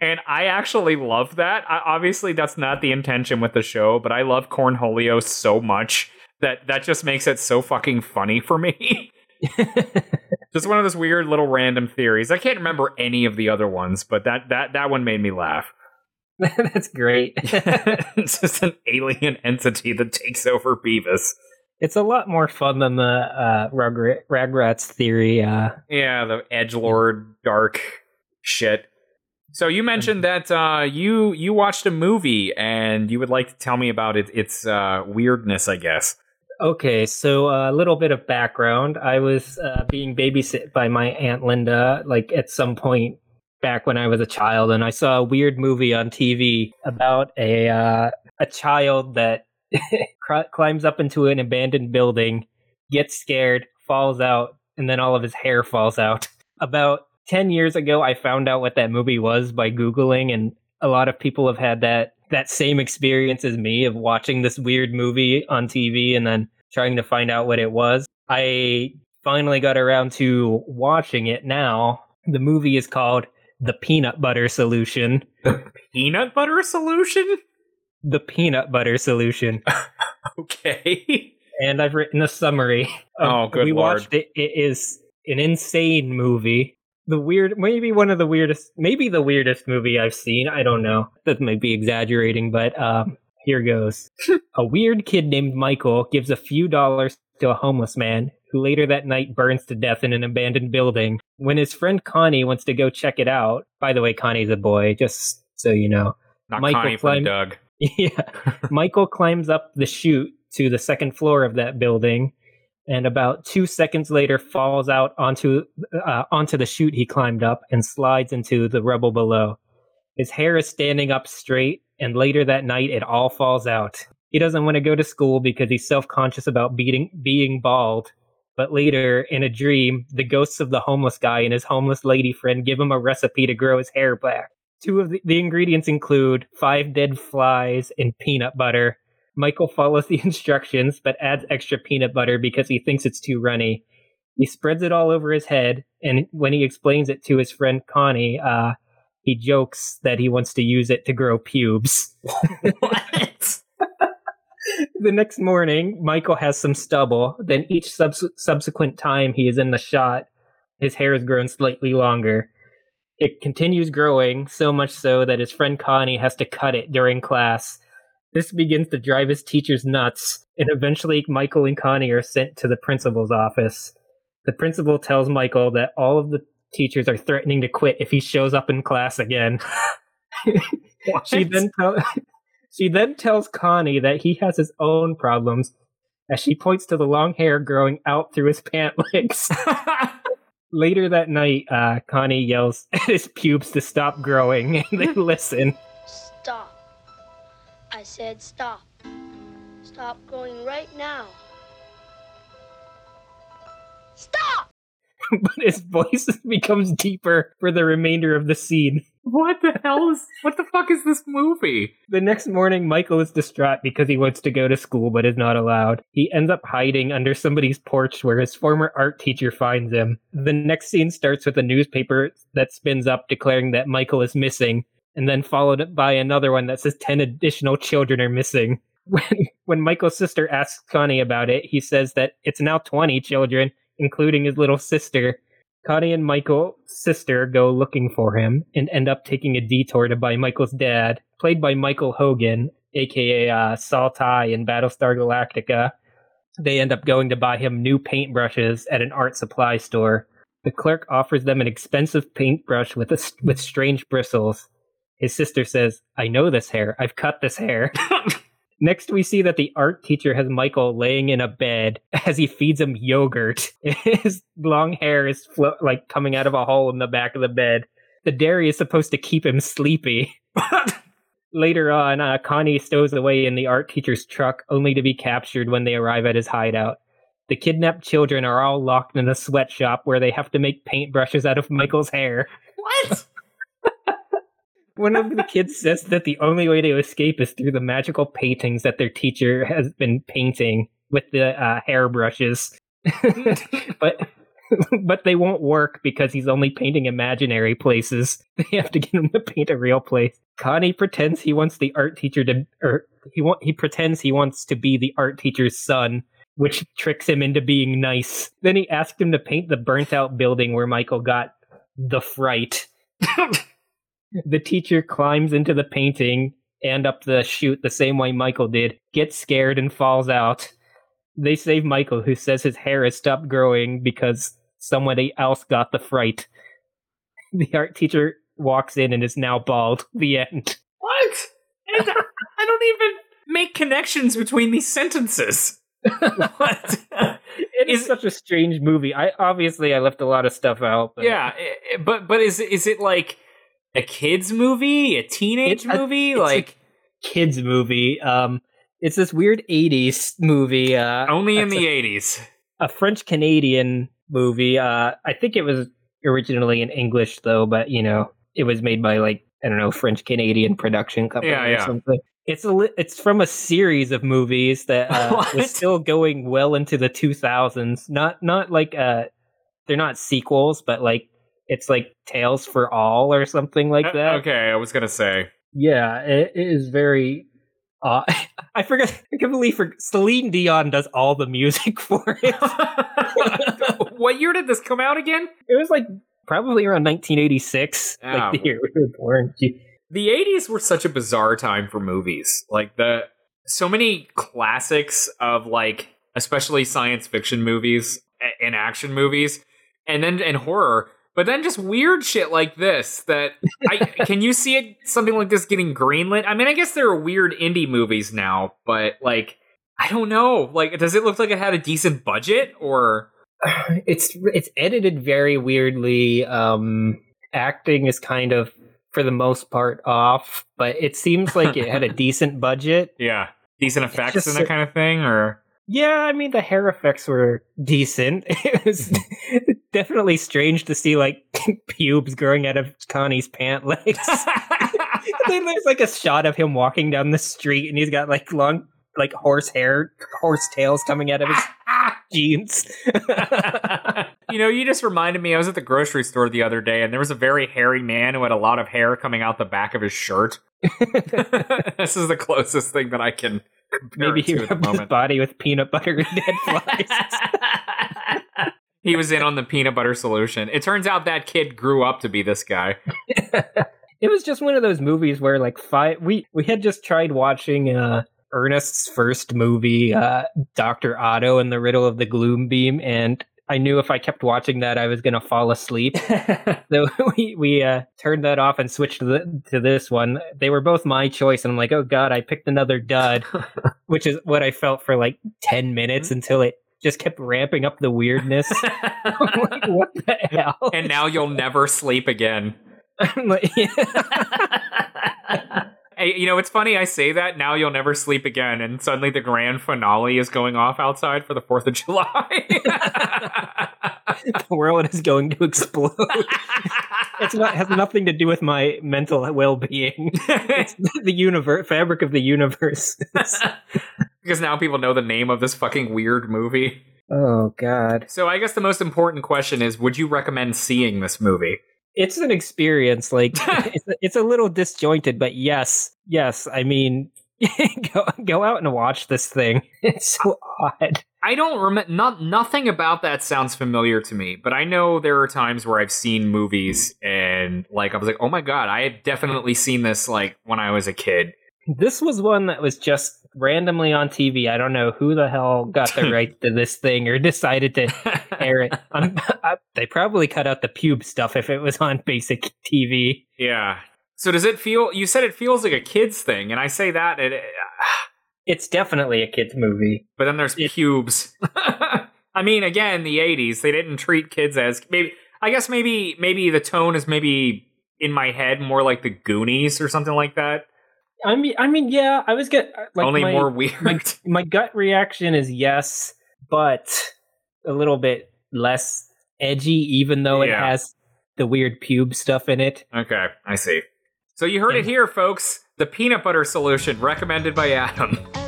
And I actually love that. I, obviously, that's not the intention with the show, but I love Cornholio so much that that just makes it so fucking funny for me. *laughs* *laughs* just one of those weird little random theories. I can't remember any of the other ones, but that that that one made me laugh. *laughs* That's great. it's just an alien entity that takes over Beavis. it's a lot more fun than the uh, Rugrat- Ragrats theory. Uh, Yeah, the edge lord dark shit. So you mentioned that uh, you you watched a movie and you would like to tell me about it, its uh, weirdness, I guess. Okay, so a little bit of background. I was uh, being babysit by my aunt Linda, like at some point back when I was a child, and I saw a weird movie on TV about a uh, a child that *laughs* climbs up into an abandoned building, gets scared, falls out, and then all of his hair falls out. *laughs* About ten years ago, I found out what that movie was by googling, and a lot of people have had that that same experience as me of watching this weird movie on TV and then trying to find out what it was. I finally got around to watching it now. The movie is called The Peanut Butter Solution. The Peanut butter solution? The Peanut Butter Solution. *laughs* Okay. and I've written a summary. Oh, good we lord. watched it. It is an insane movie. The weird, maybe one of the weirdest, maybe the weirdest movie I've seen. I don't know. That might be exaggerating, but um, here goes. *laughs* a weird kid named Michael gives a few dollars to a homeless man who later that night burns to death in an abandoned building. When his friend Connie wants to go check it out, by the way, Connie's a boy, just so you know. Not Michael Connie from Doug. *laughs* Yeah. *laughs* Michael climbs up the chute to the second floor of that building and about 2 seconds later falls out onto uh, onto the chute he climbed up and slides into the rubble below. His hair is standing up straight and later that night it all falls out. He doesn't want to go to school because he's self-conscious about beating, being bald. But later, in a dream, the ghosts of the homeless guy and his homeless lady friend give him a recipe to grow his hair back. Two of the, the ingredients include five dead flies and peanut butter. Michael follows the *laughs* instructions but adds extra peanut butter because he thinks it's too runny. He spreads it all over his head, and when he explains it to his friend Connie, uh, he jokes that he wants to use it to grow pubes. *laughs* what? the next morning, Michael has some stubble. Then each subs- subsequent time he is in the shot, his hair has grown slightly longer. It continues growing, so much so that his friend Connie has to cut it during class. This begins to drive his teachers nuts, and eventually Michael and Connie are sent to the principal's office. The principal tells Michael that all of the teachers are threatening to quit if he shows up in class again. *laughs* she then tell- *laughs* she then tells Connie that he has his own problems as she points to the long hair growing out through his *laughs* pant legs. Later that night, uh, Connie yells at his pubes to stop growing, and they listen. Stop. I said stop. Stop going right now. Stop! *laughs* but his voice *laughs* becomes deeper for the remainder of the scene. what the hell is? What the fuck is this movie? The next morning, Michael is distraught because he wants to go to school but is not allowed. He ends up hiding under somebody's porch where his former art teacher finds him. The next scene starts with a newspaper that spins up declaring that Michael is missing, and then followed by another one that says 10 additional children are missing. *laughs* When, when Michael's sister asks Connie about it, he says that it's now 20 children, including his little sister. Connie and Michael's sister go looking for him and end up taking a detour to buy Michael's dad, played by Michael Hogan, aka uh, Saul Tigh in Battlestar Galactica. They end up going to buy him new paintbrushes at an art supply store. The clerk offers them an expensive paintbrush with a, with strange bristles. His sister says, "I know this hair. I've cut this hair." *laughs* Next, we see that the art teacher has Michael laying in a bed *laughs* as he feeds him yogurt. *laughs* His long hair is flo- like coming out of a hole in the back of the bed. The dairy is supposed to keep him sleepy. Later on, uh, Connie stows away in the art teacher's truck, only to be captured when they arrive at his hideout. The kidnapped children are all locked in a sweatshop where they have to make paintbrushes out of Michael's hair. What? One of the kids *laughs* says that the only way to escape is through the magical paintings that their teacher has been painting with the uh, hairbrushes. *laughs* but *laughs* but they won't work because he's only painting imaginary places. They have to get him to paint a real place. Connie pretends he wants the art teacher to, or he want he pretends he wants to be the art teacher's son, which tricks him into being nice. Then he asked him to paint the burnt out building where Michael got the fright. The teacher climbs into the painting and up the chute the same way Michael did, gets scared and falls out. They save Michael, who says his hair has stopped growing because somebody else got the fright. *laughs* The art teacher walks in and is now bald. *laughs* The end. What? And I don't even make connections between these sentences. *laughs* what? It is such a strange movie. I obviously I left a lot of stuff out. But yeah, i- i- but but is is it like a kids movie, a teenage movie, a like kids movie. Um, it's this weird '80s movie. Uh, only in the a- eighties? a French Canadian movie. Uh, I think it was originally in English though, but you know, it was made by like I don't know French Canadian production company Yeah, or yeah. something. It's a li- it's from a series of movies that *laughs* uh, was still going well into the 2000s. Not not like uh, they're not sequels, but like it's like Tales for All or something like that. Uh, Okay, I was gonna say. Yeah, it, it is very. Uh, *laughs* I forgot. I believe for Celine Dion does all the music *laughs* for it. *laughs* what year did this come out again? It was like probably around 1986, Oh. like the year we were born. The 80s were such a bizarre time for movies like the so many classics of like especially science fiction movies and action movies and then and horror but then just weird shit like this that i *laughs* can you see it something like this getting greenlit? I mean i guess there are weird indie movies now but like i don't know. Like does it look like it had a decent budget or? *sighs* It's it's edited very weirdly. Um, acting is kind of for the most part off, but it seems like it had a *laughs* decent budget. yeah. Decent effects just and that kind of thing or Yeah, I mean the hair effects were decent. *laughs* It was *laughs* definitely strange to see like *laughs* pubes growing out of Connie's pant legs. then there's like a shot of him walking down the street and he's got like long like horse hair horse tails coming out of his jeans you know, you just reminded me. I was at the grocery store the other day, and there was a very hairy man who had a lot of hair coming out the back of his shirt. *laughs* *laughs* this is the closest thing that I can compare maybe he to at the rubbed his body with peanut butter and *laughs* dead flies he was in on the peanut butter solution. It turns out that kid grew up to be this guy. it was just one of those movies where like five we we had just tried watching uh ernest's first movie uh dr otto and the riddle of the gloom beam and i knew if i kept watching that i was gonna fall asleep. *laughs* *laughs* So *laughs* we we uh turned that off and switched to, the, to this one. They were both my choice and i'm like oh god i picked another dud which is what i felt for like 10 minutes until it just kept ramping up the weirdness. Like what the hell? And now you'll never sleep again. I'm like, Hey, you know, it's funny I say that, now you'll never sleep again, and suddenly the grand finale is going off outside for the 4th of *laughs* July. the world is going to explode. it's not has nothing to do with my mental well-being. It's *laughs* the universe, fabric of the universe. because now people know the name of this fucking weird movie. oh God, So I guess the most important question is would you recommend seeing this movie? It's an experience. Like *laughs* it's, it's a little disjointed, but yes, yes. I mean, *laughs* go go out and watch this thing. *laughs* It's so odd. I don't remember not nothing about that sounds familiar to me, but I know there are times where I've seen movies and like I was like, "Oh my god, I had definitely seen this like when I was a kid." This was one that was just randomly on TV. I don't know who the hell got the *laughs* right to this thing or decided to *laughs* air it. *laughs* Um, I- they probably cut out the pube stuff if it was on basic TV. Yeah. So does it feel? You said it feels like a kids thing, and I say that, it, *sighs* It's definitely a kids movie. but then there's pubes. I mean, again, the '80s they didn't treat kids as maybe. I guess maybe maybe the tone is maybe in my head more like the Goonies or something like that. I mean, I mean, yeah, I was get uh, like Only my, more weird. My, my *laughs* gut reaction is yes, but a little bit less edgy, even though it has the weird pube stuff in it. Okay, I see. So you heard it here, folks. The peanut butter solution recommended by Adam. *laughs*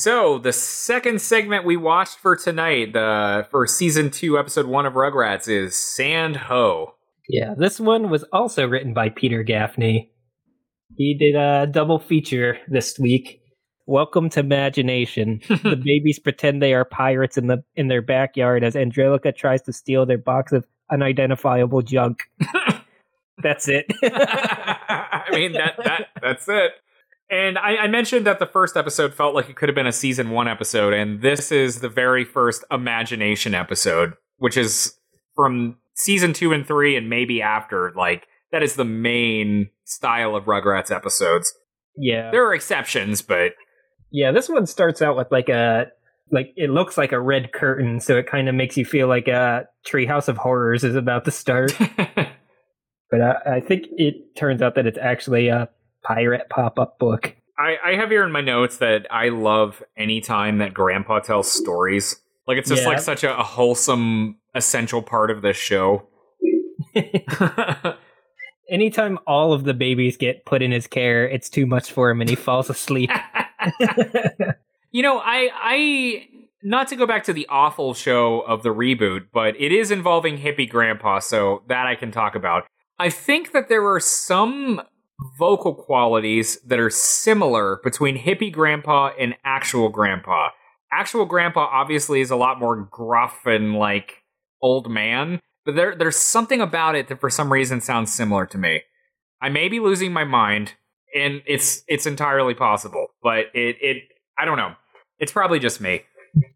So the second segment we watched for tonight, the for season two, episode one of Rugrats, is Sand Ho. Yeah, this one was also written by Peter Gaffney. He did a double feature this week. Welcome to Imagination. *laughs* the babies pretend they are pirates in the in their backyard as Angelica tries to steal their box of unidentifiable junk. *laughs* That's it. *laughs* I mean that that that's it. And I, I mentioned that the first episode felt like it could have been a season one episode, and this is the very first imagination episode, which is from season two and three, and maybe after. Like that is the main style of Rugrats episodes. yeah. There are exceptions, but Yeah, this one starts out with like a like it looks like a red curtain, so it kind of makes you feel like a Treehouse of Horrors is about to start. *laughs* but I, I think it turns out that it's actually a pirate pop up book. I, I have here in my notes that I love any time that Grandpa tells stories. Like it's just Yeah. like such a, a wholesome, essential part of this show. *laughs* Anytime all of the babies get put in his care, it's too much for him and he falls asleep. *laughs* You know, I I not to go back to the awful show of the reboot, but it is involving hippie grandpa, so that I can talk about. I think that there are some vocal qualities that are similar between hippie grandpa and actual grandpa. Actual grandpa obviously is a lot more gruff and like old man, but there there's something about it that for some reason sounds similar to me. I may be losing my mind, and it's it's entirely possible, but it it I don't know. It's probably just me.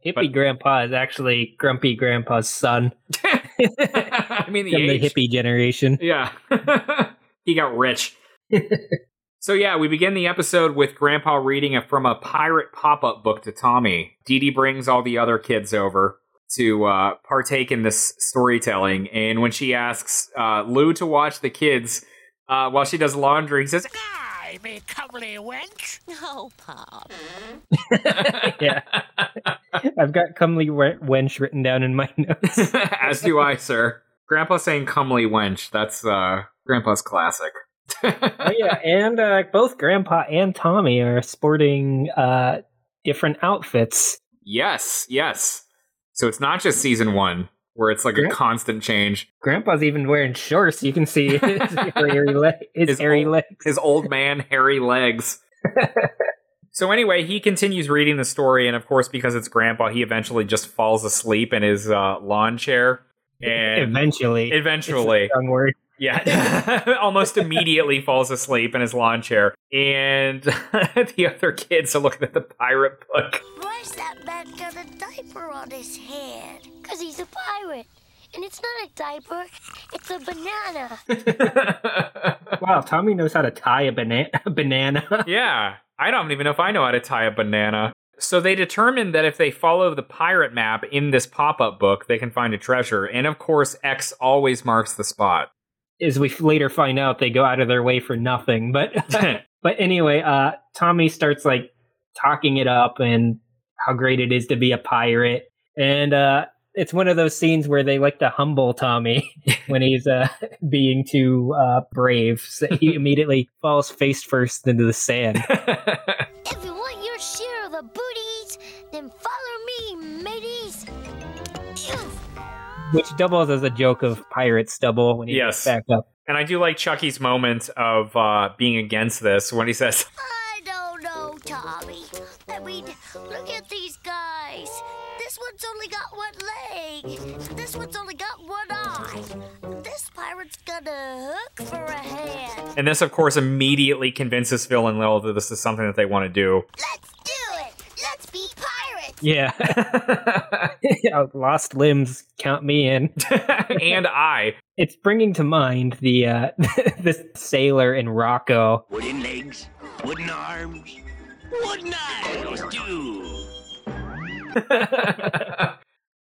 hippie grandpa is actually grumpy grandpa's son *laughs* I mean, the from the hippie generation. Yeah. *laughs* he got rich. So, yeah, we begin the episode with Grandpa reading it from a pirate pop up book to Tommy. Didi brings all the other kids over to uh, partake in this storytelling. And when she asks uh, Lou to watch the kids uh, while she does laundry, he says, I me comely wench. Oh, Pop. *laughs* yeah. I've got comely wench written down in my notes. *laughs* As do I, sir. Grandpa saying comely wench. That's uh, Grandpa's classic. Oh yeah, *laughs* and uh, both Grandpa and Tommy are sporting uh, different outfits. Yes, yes. So it's not just season one where it's like a constant change. Grandpa's even wearing shorts. You can see *laughs* his hairy, le- his His hairy old- legs. His old man hairy legs. *laughs* so anyway, he continues reading the story, and of course, because it's Grandpa, he eventually just falls asleep in his uh, lawn chair. And Eventually, eventually, word. Yeah, *laughs* *laughs* almost immediately falls asleep in his lawn chair, and *laughs* the other kids are looking at the pirate book. Why's that man got a diaper on his head? Because he's a pirate. And it's not a diaper, it's a banana. Wow, Tommy knows how to tie a banana. banana. Yeah, I don't even know if I know how to tie a banana. So they determine that if they follow the pirate map in this pop up book, they can find a treasure. And of course, X always marks the spot. As we later find out, they go out of their way for nothing. But *laughs* *laughs* but anyway, uh, Tommy starts like talking it up and how great it is to be a pirate, and uh, it's one of those scenes where they like to humble Tommy *laughs* when he's uh, being too uh, brave. So he immediately falls face first into the sand. if you want your share of the booties, then follow me, mateys. Ew. which doubles as a joke of pirate stubble when he Yes. gets back up. and I do like Chucky's moment of uh, being against this when he says, I don't know, Tommy. I mean, look at these guys. This one's only got one leg. This one's only got one eye. This pirate Bert's got a hook for a hand. And this, of course, immediately convinces Phil and Lil that this is something that they want to do. Let's do it. Let's be pirates. Yeah. *laughs* Yeah, Lost limbs, count me in. *laughs* and I. It's bringing to mind the uh, *laughs* this sailor in Rocco. Wooden legs, wooden arms, wooden eyes, too.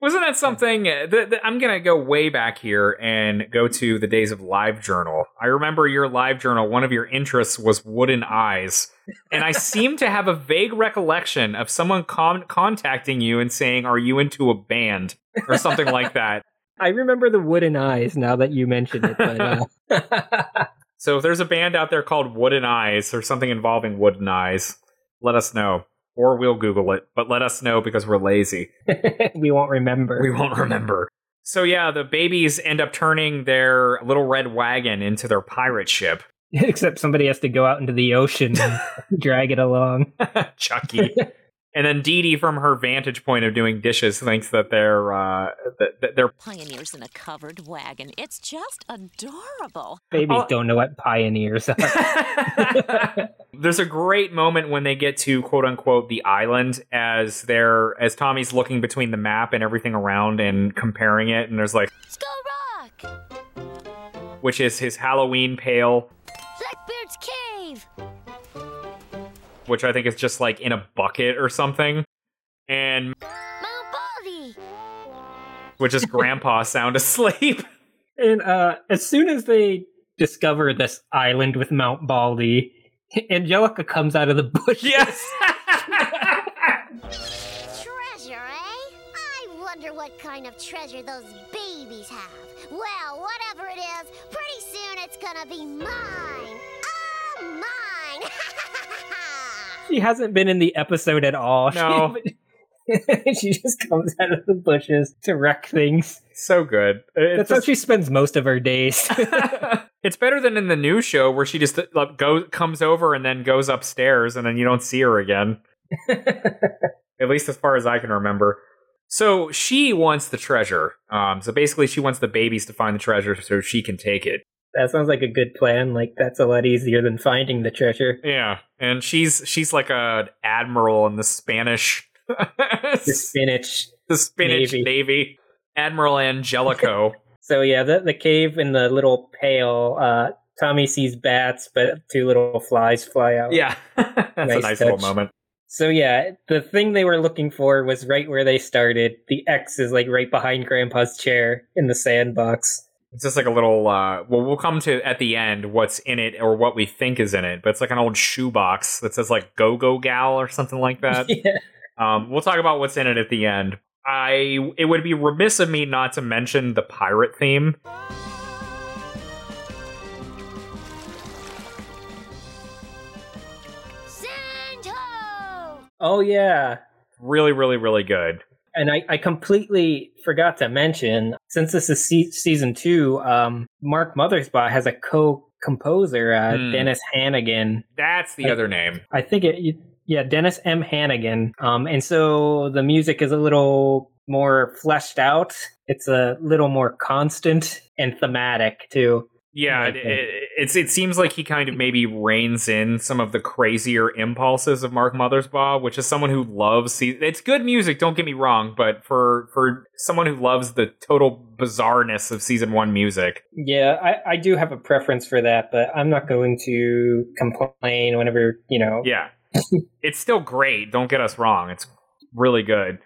Wasn't that something? uh, That, that- I'm going to go way back here and go to the days of Live Journal. I remember your Live Journal, one of your interests was wooden eyes. And I *laughs* seem to have a vague recollection of someone con- contacting you and saying, Are you into a band? Or something like *laughs* that. I remember the wooden eyes now that you mentioned it, but uh, *laughs* So if there's a band out there called Wooden Eyes or something involving wooden eyes, let us know. Or we'll Google it, but let us know because we're lazy. *laughs* we won't remember. We won't remember. So yeah, the babies end up turning their little red wagon into their pirate ship. *laughs* Except somebody has to go out into the ocean and *laughs* drag it along. Chucky. And then Didi, from her vantage point of doing dishes, thinks that they're uh, that, that they're Pioneers in a covered wagon. It's just adorable. Babies Oh. don't know what pioneers are. *laughs* There's a great moment when they get to quote unquote the island as they're as Tommy's looking between the map and everything around and comparing it, and there's like Skull Rock. which is his Halloween pail, Blackbeard's cave. Which I think is just like in a bucket or something. And Mount Baldy. which is grandpa *laughs* sound asleep. and uh, as soon as they discover this island with Mount Baldy, Angelica comes out of the bush. Yes. *laughs* Treasure, eh? I wonder what kind of treasure those babies have. Well, whatever it is, pretty soon it's gonna be mine. She hasn't been in the episode at all. No. She, *laughs* she just comes out of the bushes to wreck things. so good. It's That's how she spends most of her days. *laughs* *laughs* it's better than in the new show where she just like, goes comes over and then goes upstairs and then you don't see her again. At least as far as I can remember. So she wants the treasure. Um, so basically, she wants the babies to find the treasure so she can take it. That sounds like a good plan. Like that's a lot easier than finding the treasure. Yeah, and she's she's like a admiral in the Spanish, The *laughs* spinach. the Spanish Navy. Navy. Admiral Angelico. *laughs* So yeah, the the cave in the little pail. Uh, Tommy sees bats, but two little flies fly out. yeah, *laughs* that's a Nice nice little moment. So yeah, the thing they were looking for was right where they started. The X is like right behind Grandpa's chair in the sandbox. It's just like a little. Uh, well, we'll come to at the end what's in it or what we think is in it, but it's like an old shoebox that says like "Go Go Gal" or something like *laughs* that. yeah. Um, we'll talk about what's in it at the end. I it would be remiss of me not to mention the pirate theme. Sandho! Oh yeah. Really, really, really good. And I, I completely forgot to mention, since this is se- season two, um, Mark Mothersbaugh has a co-composer, uh, Hmm. Denis Hannigan. That's the I- other name. I think it, yeah, Denis M. Hannigan. Um, and so the music is a little more fleshed out. It's a little more constant and thematic too. Yeah, it, it, it's it seems like he kind of maybe reins in some of the crazier impulses of Mark Mothersbaugh, which is someone who loves. It's good music, don't get me wrong, but for for someone who loves the total bizarreness of season one music, Yeah, I, I do have a preference for that, but I'm not going to complain whenever, you know. yeah, *laughs* it's still great. Don't get us wrong, it's really good.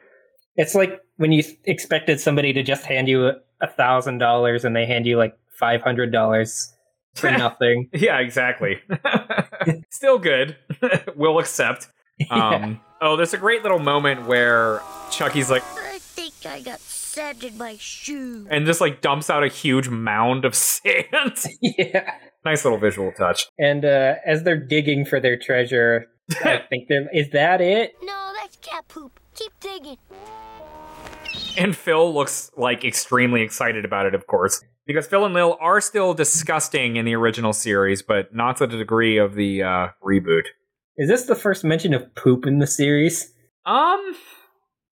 It's like when you expected somebody to just hand you a thousand dollars and they hand you like five hundred dollars for *laughs* nothing. Yeah, exactly. *laughs* Still good. *laughs* we'll accept. Um, Oh, there's a great little moment where Chucky's like, I think I got sand in my shoe. and just like dumps out a huge mound of sand. yeah. nice little visual touch. And uh, as they're digging for their treasure, I think they're, is that it? No, that's cat poop. Keep digging. And Phil looks like extremely excited about it, of course, because Phil and Lil are still disgusting in the original series, but not to the degree of the uh, reboot. Is this the first mention of poop in the series? Um,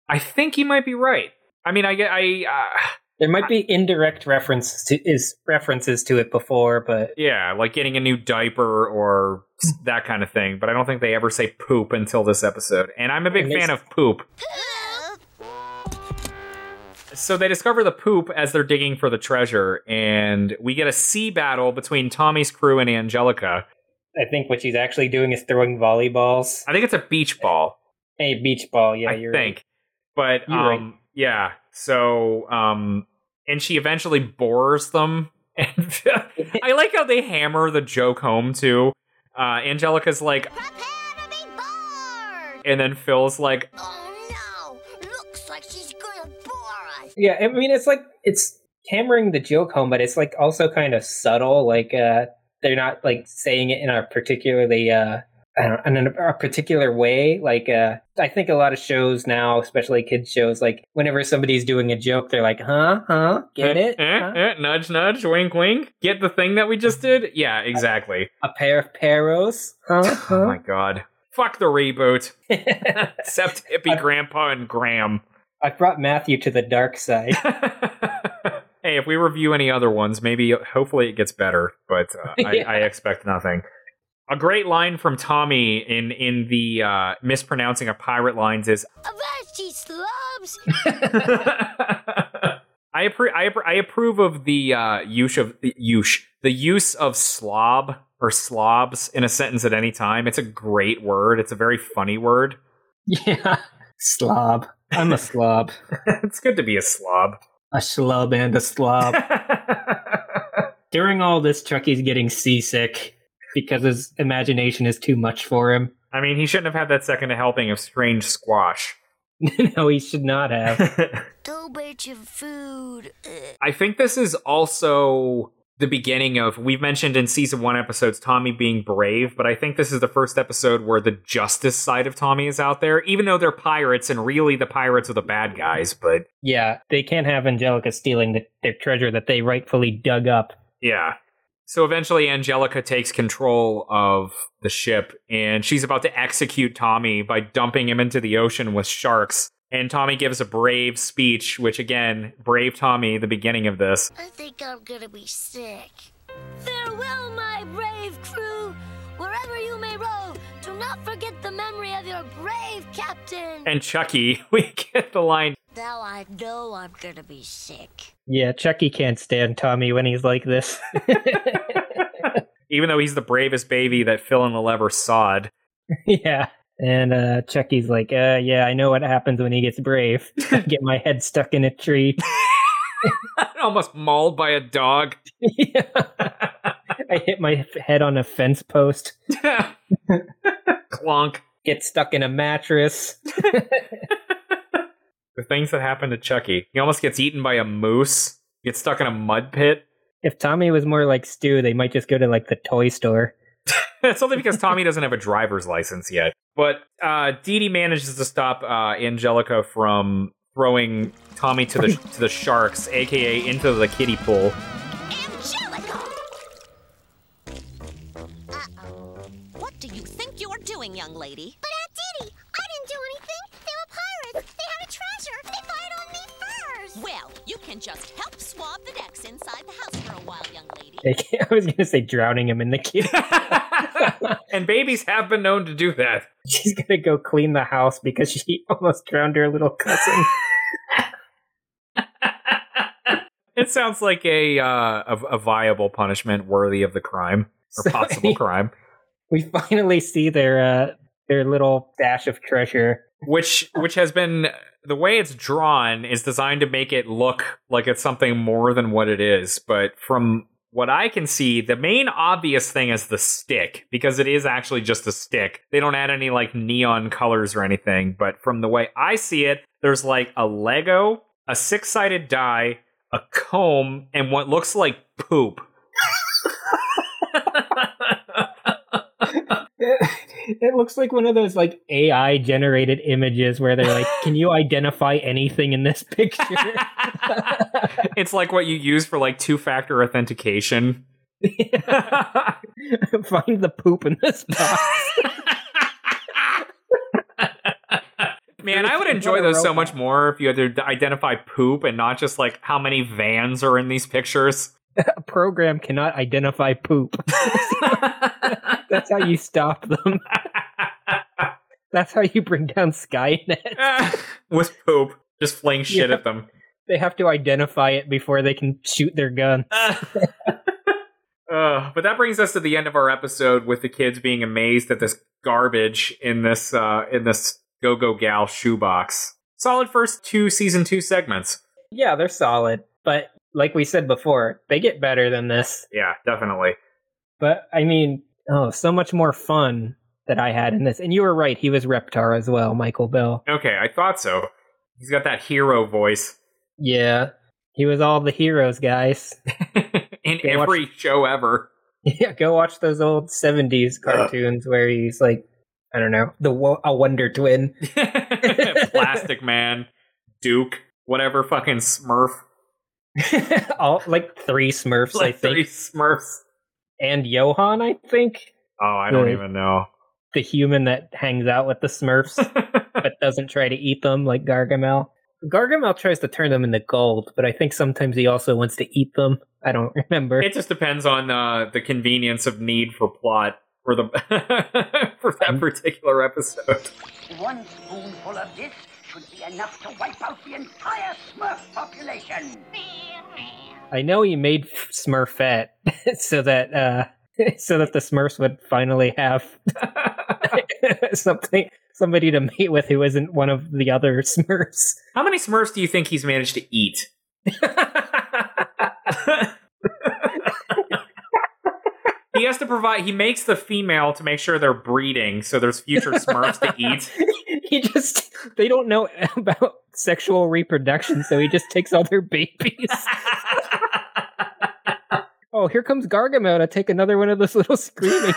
I think you might be right. I mean, I get, I, uh, There might be indirect references to is references to it before, but Yeah, like getting a new diaper or that kind of thing. But I don't think they ever say poop until this episode. And I'm a big fan of poop. So they discover the poop as they're digging for the treasure, and we get a sea battle between Tommy's crew and Angelica. I think what she's actually doing is throwing volleyballs. I think it's a beach ball. A beach ball, yeah, I you're think. But You're right. um yeah, so um and she eventually bores them. *laughs* And I like how they hammer the joke home too. Uh Angelica's like and then Phil's like Oh Yeah, I mean it's like it's hammering the joke home, but it's like also kind of subtle. Like uh they're not like saying it in a particularly uh I don't in a, a particular way. Like uh I think a lot of shows now, especially kids shows, like whenever somebody's doing a joke, they're like, "Huh, huh, get eh, it? eh, Huh? eh, nudge nudge, wink wink. Get the thing that we just did? Yeah, exactly. A pair of peros? Huh? Oh my god. Fuck the reboot. *laughs* Except hippie grandpa and Graham. I brought Matthew to the dark side. *laughs* Hey, if we review any other ones, maybe hopefully it gets better, but uh, *laughs* I, Yeah. I expect nothing. A great line from Tommy in in the uh, mispronouncing of pirate lines is *laughs* Avasti slobs! I, appro- I, appro- I approve of the uh, use of the use the use of slob or slobs in a sentence at any time. It's a great word. It's a very funny word. yeah. Slob. I'm a slob. *laughs* it's good to be a slob. A schlub and a slob. *laughs* During all this, Chucky's getting seasick because his imagination is too much for him. *laughs* I mean, he shouldn't have had that second helping of strange squash. no, he should not have. Don't bite your food. I think this is also the beginning of we've mentioned in season one episodes Tommy being brave, but I think this is the first episode where the justice side of Tommy is out there, even though they're pirates and really the pirates are the bad guys, but yeah, they can't have Angelica stealing the, their treasure that they rightfully dug up. yeah. So eventually Angelica takes control of the ship and she's about to execute Tommy by dumping him into the ocean with sharks. And Tommy gives a brave speech, which again, brave Tommy, the beginning of this. I think I'm gonna be sick. Farewell, my brave crew. Wherever you may rove, do not forget the memory of your brave captain. And Chucky, *laughs* we get the line Now I know I'm gonna be sick. Yeah, Chucky can't stand Tommy when he's like this. *laughs* even though he's the bravest baby that Phil and the Lever sawed. *laughs* yeah. And uh, Chucky's like, uh, yeah, I know what happens when he gets brave. *laughs* *laughs* Get my head stuck in a tree. *laughs* Almost mauled by a dog. yeah. I hit my head on a fence post. Clonk. Get stuck in a mattress. The things that happen to Chucky. He almost gets eaten by a moose. Gets stuck in a mud pit. If Tommy was more like Stu, they might just go to like the toy store. *laughs* It's only because Tommy doesn't have a driver's license yet. But uh, Didi manages to stop uh, Angelica from throwing Tommy to the to the sharks, aka into the kiddie pool. Angelica! What do you think you're doing, young lady? But Aunt Didi, I didn't do anything. They were pirates. They had a treasure. They Well, you can just help swab the decks inside the house for a while, young lady. *laughs* I was going to say drowning him in the kitty. *laughs* and babies have been known to do that. *laughs* She's going to go clean the house because she almost drowned her little cousin. It sounds like a uh, a, a viable punishment worthy of the crime or So- possible crime. we finally see their uh, their little dash of treasure. which which has been the way it's drawn is designed to make it look like it's something more than what it is. But from what i can see the main obvious thing is the stick because it is actually just a stick. They don't add any like neon colors or anything but from the way i see it there's like a lego a six-sided die a comb and what looks like poop *laughs* It looks like one of those like AI generated images where they're like, "Can you *laughs* identify anything in this picture?" *laughs* it's like what you use for like two-factor authentication *laughs* Find the poop in this box. Man, I would enjoy those so much more if you had to identify poop and not just like how many vans are in these pictures. A program cannot identify poop. That's how you stop them. *laughs* That's how you bring down Skynet. *laughs* With poop, just fling shit Yeah. at them. They have to identify it before they can shoot their gun. *laughs* Uh, but that brings us to the end of our episode with the kids being amazed at this garbage in this uh, in this Go Go Gal shoebox. Solid first two season two segments. Yeah, they're solid, but like we said before, they get better than this. Yeah, definitely. But I mean, oh, so much more fun that I had in this. And you were right, he was Reptar as well, Michael Bell. Okay, I thought so. He's got that hero voice Yeah, he was all the heroes, guys. *laughs* in Go watch- every show ever. Yeah, go watch those old '70s cartoons where he's like, I don't know, the wo- a Wonder Twin. *laughs* *laughs* Plastic Man, Duke, whatever fucking Smurf. all like three Smurfs, I Like think, three Smurfs. And Johan, I think, Oh, I don't Yeah. even know. the human that hangs out with the Smurfs *laughs* but doesn't try to eat them like Gargamel. Gargamel tries to turn them into gold, but I think sometimes he also wants to eat them. I don't *laughs* remember. It just depends on uh, the convenience of need for plot for the *laughs* for that particular episode. One spoonful of this should be enough to wipe out the entire Smurf population. I know he made Smurfette *laughs* so that uh *laughs* so that the Smurfs would finally have *laughs* something somebody to mate with who isn't one of the other Smurfs. How many Smurfs do you think he's managed to eat? He has to provide. He makes the female to make sure they're breeding, so there's future Smurfs to eat. *laughs* he just they don't know *laughs* about sexual reproduction, so he just takes all their babies. *laughs* oh, here comes Gargamel to take another one of those little screaming.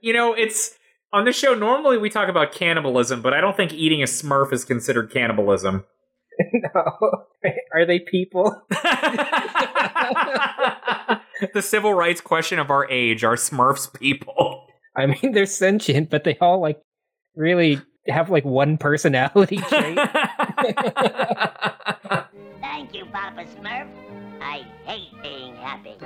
You know, it's on this show. Normally, we talk about cannibalism, but I don't think eating a Smurf is considered cannibalism. no. Are they people? The civil rights question of our age are Smurfs people. *laughs* I mean, they're sentient, but they all like really have like one personality *laughs* trait. Thank you, Papa Smurf. I hate being happy.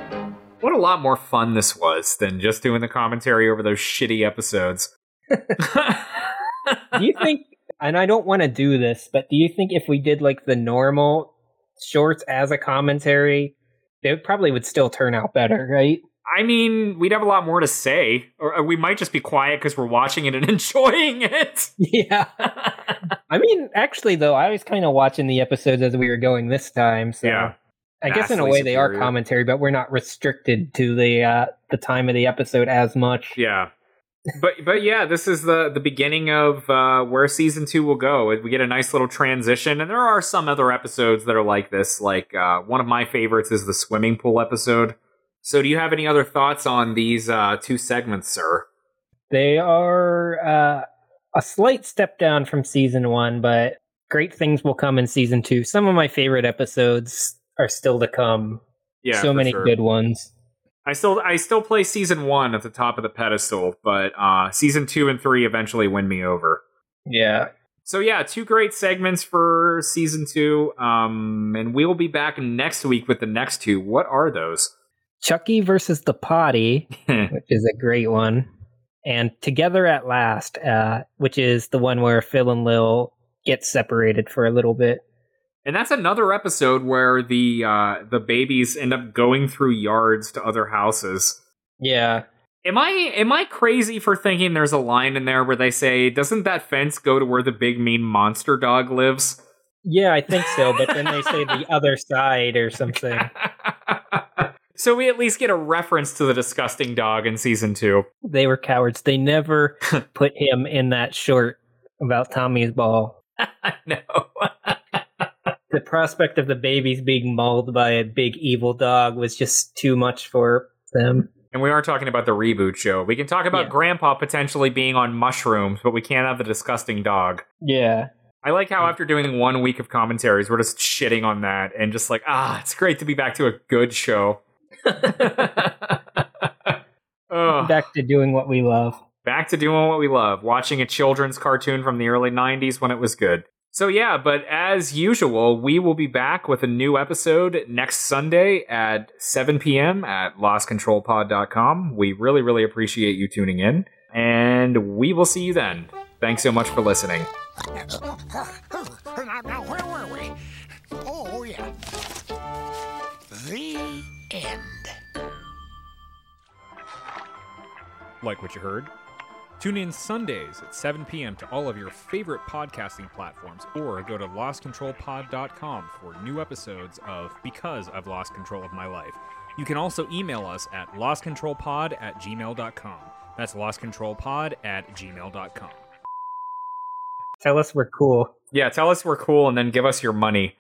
What a lot more fun this was than just doing the commentary over those shitty episodes. *laughs* do you think and I don't want to do this, but do you think if we did like the normal shorts as a commentary, they probably would still turn out better, right? I mean, we'd have a lot more to say, or we might just be quiet because we're watching it and *laughs* enjoying it. Yeah. *laughs* I mean, actually, though, I was kind of watching the episodes as we were going this time, so Yeah. I guess in a way they are commentary, but we're not restricted to the uh, the time of the episode as much. Yeah. But but yeah, this is the the beginning of uh, where season two will go. We get a nice little transition, and there are some other episodes that are like this. Like uh, one of my favorites is the swimming pool episode. So, do you have any other thoughts on these uh, two segments, sir? They are uh, a slight step down from season one, but great things will come in season two. Some of my favorite episodes are still to come. Yeah, so many sure. good ones. I still I still play season one at the top of the pedestal, but uh, season two and three eventually win me over. Yeah. So yeah, two great segments for season two. Um, and we'll be back next week with the next two. What are those? Chucky versus the Potty, *laughs* which is a great one, and Together at Last, uh, which is the one where Phil and Lil get separated for a little bit. And that's another episode where the uh, the babies end up going through yards to other houses. Yeah. Am I am I crazy for thinking there's a line in there where they say, "Doesn't that fence go to where the big mean monster dog lives?" Yeah, I think so, but then they say the *laughs* other side or something. *laughs* So we at least get a reference to the disgusting dog in season two. They were cowards. They never *laughs* put him in that short about Tommy's ball. no. The prospect of the babies being mauled by a big evil dog was just too much for them. And we are talking about the reboot show. We can talk about Yeah. Grandpa potentially being on mushrooms, but we can't have the disgusting dog. Yeah. I like how after doing one week of commentaries, we're just shitting on that and just like, ah, it's great to be back to a good show. *laughs* Back to doing what we love. Back to doing what we love, watching a children's cartoon from the early 90s when it was good. So, yeah, but as usual, we will be back with a new episode next Sunday at 7 p.m. at lostcontrolpod.com. We really, really appreciate you tuning in, and we will see you then. Thanks so much for listening. Now, now, where were we? Oh, yeah. The end. Like what you heard? Tune in Sundays at 7 p.m. to all of your favorite podcasting platforms, or go to lostcontrolpod.com for new episodes of Because I've Lost Control of My Life. You can also email us at lostcontrolpod at gmail.com. That's lostcontrolpod at gmail.com. Tell us we're cool. Yeah, tell us we're cool and then give us your money.